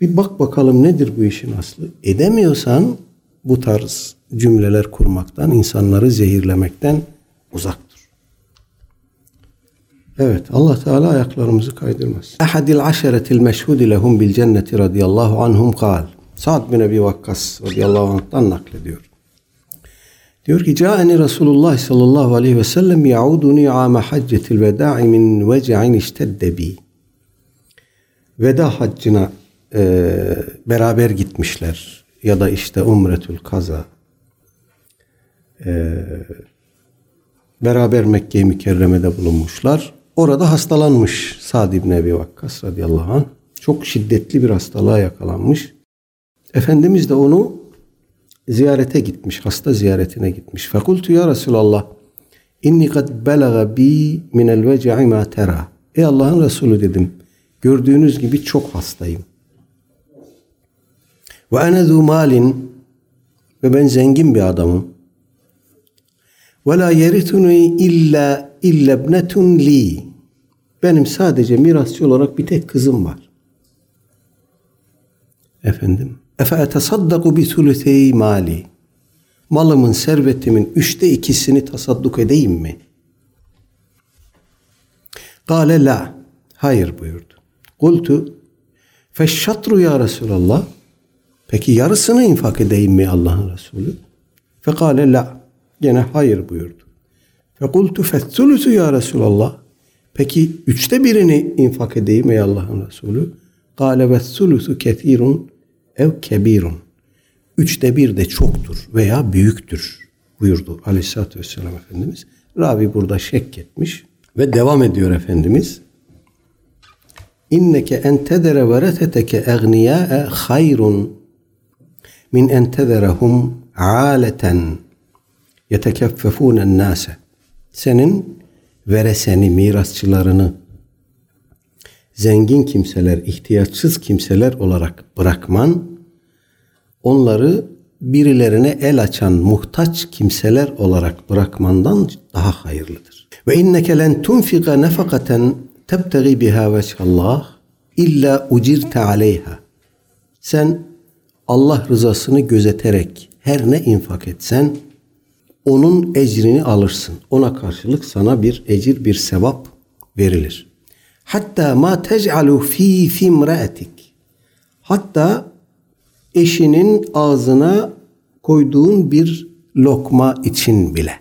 bir bak bakalım nedir bu işin aslı. Edemiyorsan bu tarz cümleler kurmaktan, insanları zehirlemekten uzak Evet Allah Teala ayaklarımızı kaydırmaz. Ahadil aşeretil meşhudi lehum bil cenneti radıyallahu anhum kal. Sa'd bin Ebi Vakkas radıyallahu anh'tan naklediyor. Diyor ki Câeni Resulullah sallallahu aleyhi ve sellem yauduni ame haccetil veda'i min vec'in iştedde bi. Veda haccına e, beraber gitmişler. Ya da işte umretül kaza. E, beraber Mekke-i Mükerreme'de bulunmuşlar. Orada hastalanmış Sa'd ibn Ebi Vakkas radıyallahu anh. Çok şiddetli bir hastalığa yakalanmış. Efendimiz de onu ziyarete gitmiş. Hasta ziyaretine gitmiş. Fekultu ya Resulallah inni kad belaga bi minel vece'i ma tera. Ey Allah'ın Resulü dedim. Gördüğünüz gibi çok hastayım. Ve ene zu malin ve ben zengin bir adamım. Ve la yerituni illa ibnetun li. Benim sadece mirasçı olarak bir tek kızım var. Efendim. Efe etesaddaku bi sülüseyi mali. Malımın, servetimin üçte ikisini tasadduk edeyim mi? Kale la. Hayır buyurdu. Kultu feşşatru ya Resulallah. Peki yarısını infak edeyim mi Allah'ın Resulü? Fekale la. Gene hayır buyurdu. Fekultu fethulusu ya Resulallah. Peki üçte birini infak edeyim ey Allah'ın Resulü? Kale ve sulusu ketirun ev kebirun. Üçte bir de çoktur veya büyüktür buyurdu aleyhissalatü vesselam Efendimiz. Ravi burada şek etmiş ve devam ediyor Efendimiz. İnneke entedere veretheteke egniyâe hayrun min entederehum aleten yetekeffefûnen nâse. Senin vereseni, mirasçılarını zengin kimseler, ihtiyaçsız kimseler olarak bırakman, onları birilerine el açan muhtaç kimseler olarak bırakmandan daha hayırlıdır. Ve inneke len tunfiqa nefakaten tebtegi biha veçhallah illa ucirte aleyha. Sen Allah rızasını gözeterek her ne infak etsen onun ecrini alırsın. Ona karşılık sana bir ecir, bir sevap verilir. Hatta ma tec'alu fi fimraatik. Hatta eşinin ağzına koyduğun bir lokma için bile.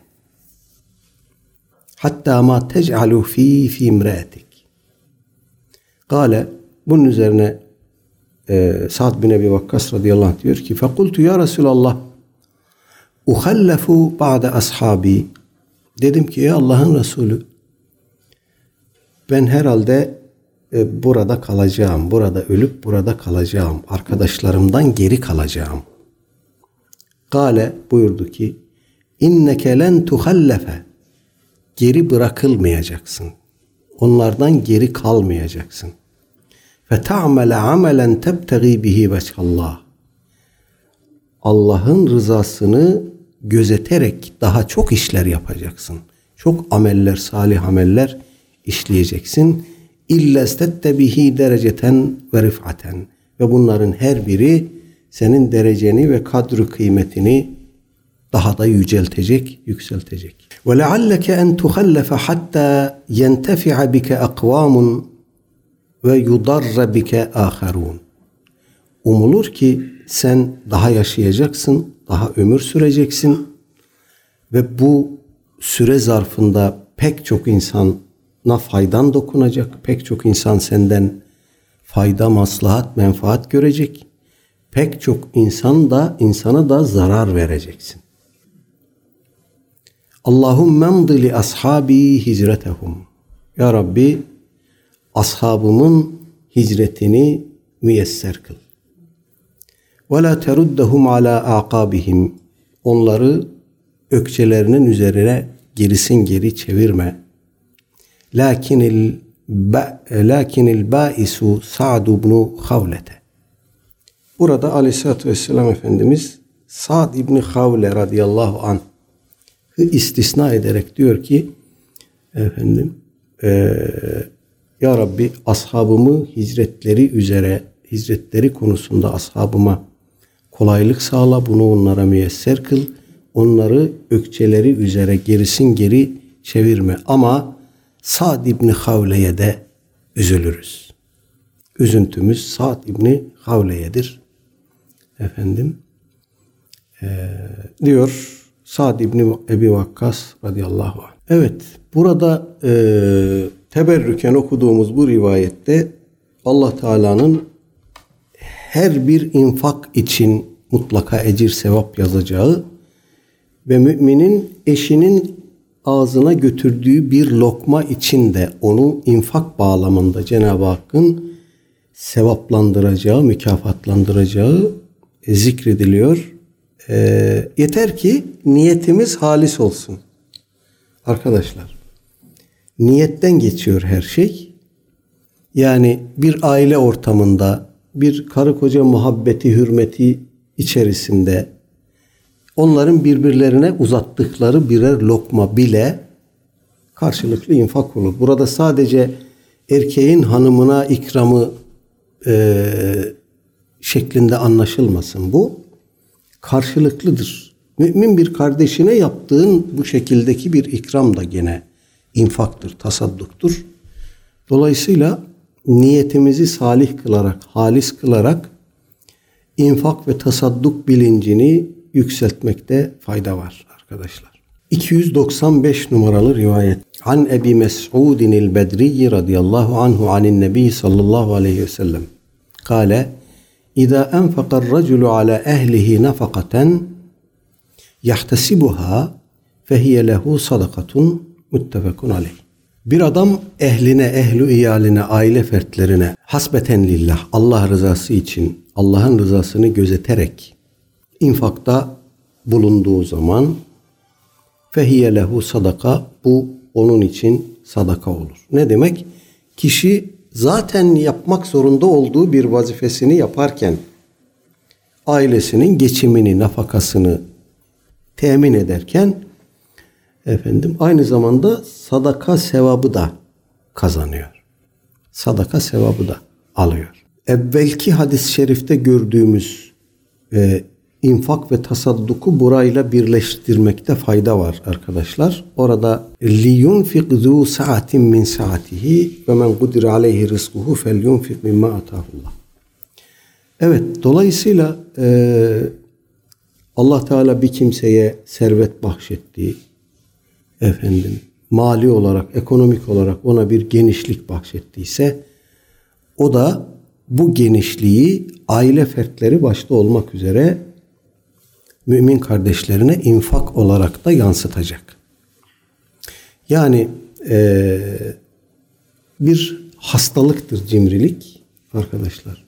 Hatta ma tec'alu fi fimraatik. Kale bunun üzerine e, Sa'd bin Ebi Vakkas radıyallahu anh diyor ki fekultu ya Resulallah uhallefu ba'de ashabi dedim ki ey Allah'ın Resulü ben herhalde e, burada kalacağım. Burada ölüp burada kalacağım. Arkadaşlarımdan geri kalacağım. Kale buyurdu ki inneke len tuhallefe geri bırakılmayacaksın. Onlardan geri kalmayacaksın. فَتَعْمَلَ عَمَلًا تَبْتَغِي بِهِ وَجْهَ اللّٰهِ Allah'ın rızasını gözeterek daha çok işler yapacaksın. Çok ameller, salih ameller işleyeceksin. İlla stette bihi dereceten ve rif'aten. Ve bunların her biri senin dereceni ve kadru kıymetini daha da yüceltecek, yükseltecek. Ve lealleke en tuhallafe hatta yentefi'a bike akvamun ve yudarra bike aharun. Umulur ki sen daha yaşayacaksın, daha ömür süreceksin ve bu süre zarfında pek çok insana faydan dokunacak, pek çok insan senden fayda, maslahat, menfaat görecek. Pek çok insan da insana da zarar vereceksin. Allahümme emdi li ashabi hicretehum. Ya Rabbi ashabımın hicretini müyesser kıl. Ve la teruddehum ala aqabihim. Onları ökçelerinin üzerine gerisin geri çevirme. Lakinil lakinil baisu Sa'd ibn Havlete. Burada Aleyhisselatü Vesselam Efendimiz Sa'd ibn Havle radıyallahu anh istisna ederek diyor ki efendim e, Ya Rabbi ashabımı hicretleri üzere hicretleri konusunda ashabıma kolaylık sağla bunu onlara müyesser kıl onları ökçeleri üzere gerisin geri çevirme ama Sa'd İbni Havle'ye de üzülürüz. Üzüntümüz Sa'd İbni Havle'yedir. Efendim ee, diyor Sa'd İbni Ebi Vakkas radıyallahu anh. Evet burada e, teberrüken okuduğumuz bu rivayette Allah Teala'nın her bir infak için mutlaka ecir sevap yazacağı ve müminin eşinin ağzına götürdüğü bir lokma için de onu infak bağlamında Cenab-ı Hakk'ın sevaplandıracağı, mükafatlandıracağı zikrediliyor. E, yeter ki niyetimiz halis olsun. Arkadaşlar, niyetten geçiyor her şey. Yani bir aile ortamında, bir karı koca muhabbeti, hürmeti içerisinde onların birbirlerine uzattıkları birer lokma bile karşılıklı infak olur. Burada sadece erkeğin hanımına ikramı e, şeklinde anlaşılmasın bu. Karşılıklıdır. Mümin bir kardeşine yaptığın bu şekildeki bir ikram da gene infaktır, tasadduktur. Dolayısıyla niyetimizi salih kılarak, halis kılarak infak ve tasadduk bilincini yükseltmekte fayda var arkadaşlar. 295 numaralı rivayet. An Ebi Mes'udin el-Bedri radıyallahu anhu anin Nebi sallallahu aleyhi ve sellem. Kale İza enfakar raculu ala ehlihi nafakaten yahtesibuha fehiye lehu sadakatun muttefekun aleyh. Bir adam ehline, ehlu iyaline, aile fertlerine hasbeten lillah, Allah rızası için, Allah'ın rızasını gözeterek infakta bulunduğu zaman fehiye lehu sadaka bu onun için sadaka olur. Ne demek? Kişi zaten yapmak zorunda olduğu bir vazifesini yaparken ailesinin geçimini, nafakasını temin ederken efendim aynı zamanda sadaka sevabı da kazanıyor. Sadaka sevabı da alıyor. Evvelki hadis-i şerifte gördüğümüz e, infak ve tasadduku burayla birleştirmekte fayda var arkadaşlar. Orada liyunfik zu sa'atin min saatihi ve men kudir aleyhi rizkuhu felyunfik mimma atahullah. Evet dolayısıyla e, Allah Teala bir kimseye servet bahşetti. Efendim mali olarak, ekonomik olarak ona bir genişlik bahşettiyse o da bu genişliği aile fertleri başta olmak üzere mümin kardeşlerine infak olarak da yansıtacak. Yani e, bir hastalıktır cimrilik arkadaşlar.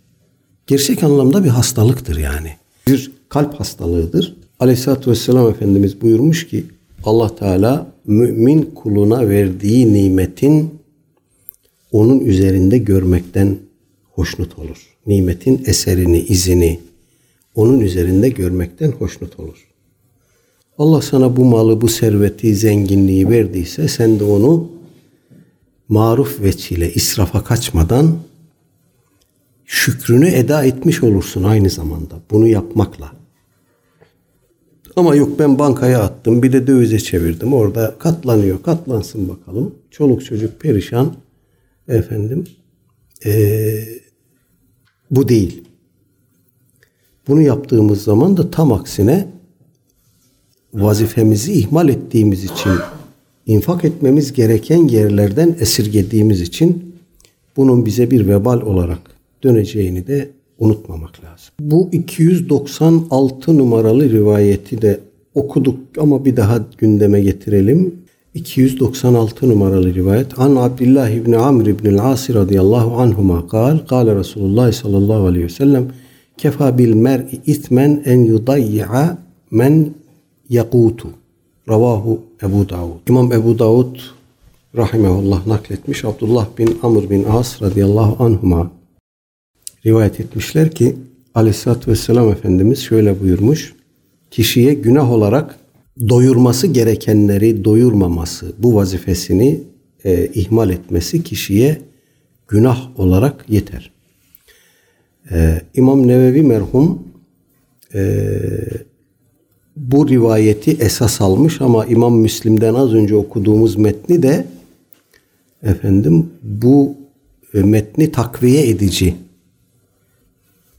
Gerçek anlamda bir hastalıktır yani. Bir kalp hastalığıdır. Aleyhisselatü Vesselam Efendimiz buyurmuş ki Allah Teala mümin kuluna verdiği nimetin onun üzerinde görmekten hoşnut olur. Nimetin eserini, izini onun üzerinde görmekten hoşnut olur. Allah sana bu malı, bu serveti, zenginliği verdiyse sen de onu maruf veçile israfa kaçmadan şükrünü eda etmiş olursun aynı zamanda. Bunu yapmakla. Ama yok ben bankaya attım bir de dövize çevirdim. Orada katlanıyor. Katlansın bakalım. Çoluk çocuk perişan. Efendim. Ee, bu değil. Bunu yaptığımız zaman da tam aksine vazifemizi ihmal ettiğimiz için infak etmemiz gereken yerlerden esirgediğimiz için bunun bize bir vebal olarak döneceğini de unutmamak lazım. Bu 296 numaralı rivayeti de okuduk ama bir daha gündeme getirelim. 296 numaralı rivayet An Abdullah ibn Amr ibn al-As radıyallahu anhuma kal Kale Resulullah sallallahu aleyhi ve sellem kefa bil mer'i itmen en yudayya men yakutu. Ravahu Ebu Davud. İmam Ebu Davud rahimehullah nakletmiş. Abdullah bin Amr bin As radıyallahu anhuma rivayet etmişler ki aleyhissalatü vesselam Efendimiz şöyle buyurmuş. Kişiye günah olarak doyurması gerekenleri doyurmaması, bu vazifesini e, ihmal etmesi kişiye günah olarak yeter. E, İmam Nevevi merhum e, bu rivayeti esas almış ama İmam Müslim'den az önce okuduğumuz metni de efendim bu e, metni takviye edici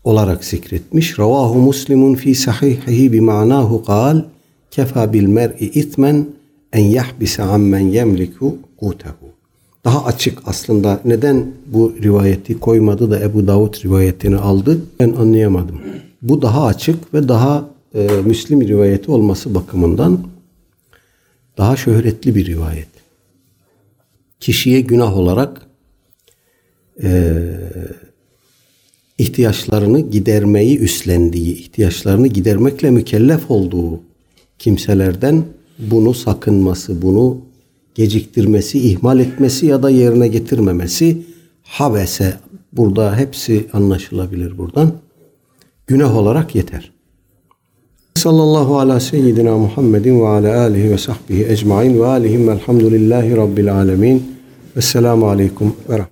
olarak zikretmiş. Ravahu Muslimun fi sahihihi bi ma'nahu kal kefa bil mer'i itmen en yahbise ammen yemliku kutehu. Daha açık aslında neden bu rivayeti koymadı da Ebu Davud rivayetini aldı ben anlayamadım. Bu daha açık ve daha e, Müslim rivayeti olması bakımından daha şöhretli bir rivayet. Kişiye günah olarak e, ihtiyaçlarını gidermeyi üstlendiği, ihtiyaçlarını gidermekle mükellef olduğu kimselerden bunu sakınması, bunu geciktirmesi, ihmal etmesi ya da yerine getirmemesi habese burada hepsi anlaşılabilir buradan. Günah olarak yeter. Sallallahu ala seyyidina Muhammedin ve ala alihi ve sahbihi ecmain ve alihim velhamdülillahi rabbil alemin. Vesselamu aleyküm ve rahmetullah.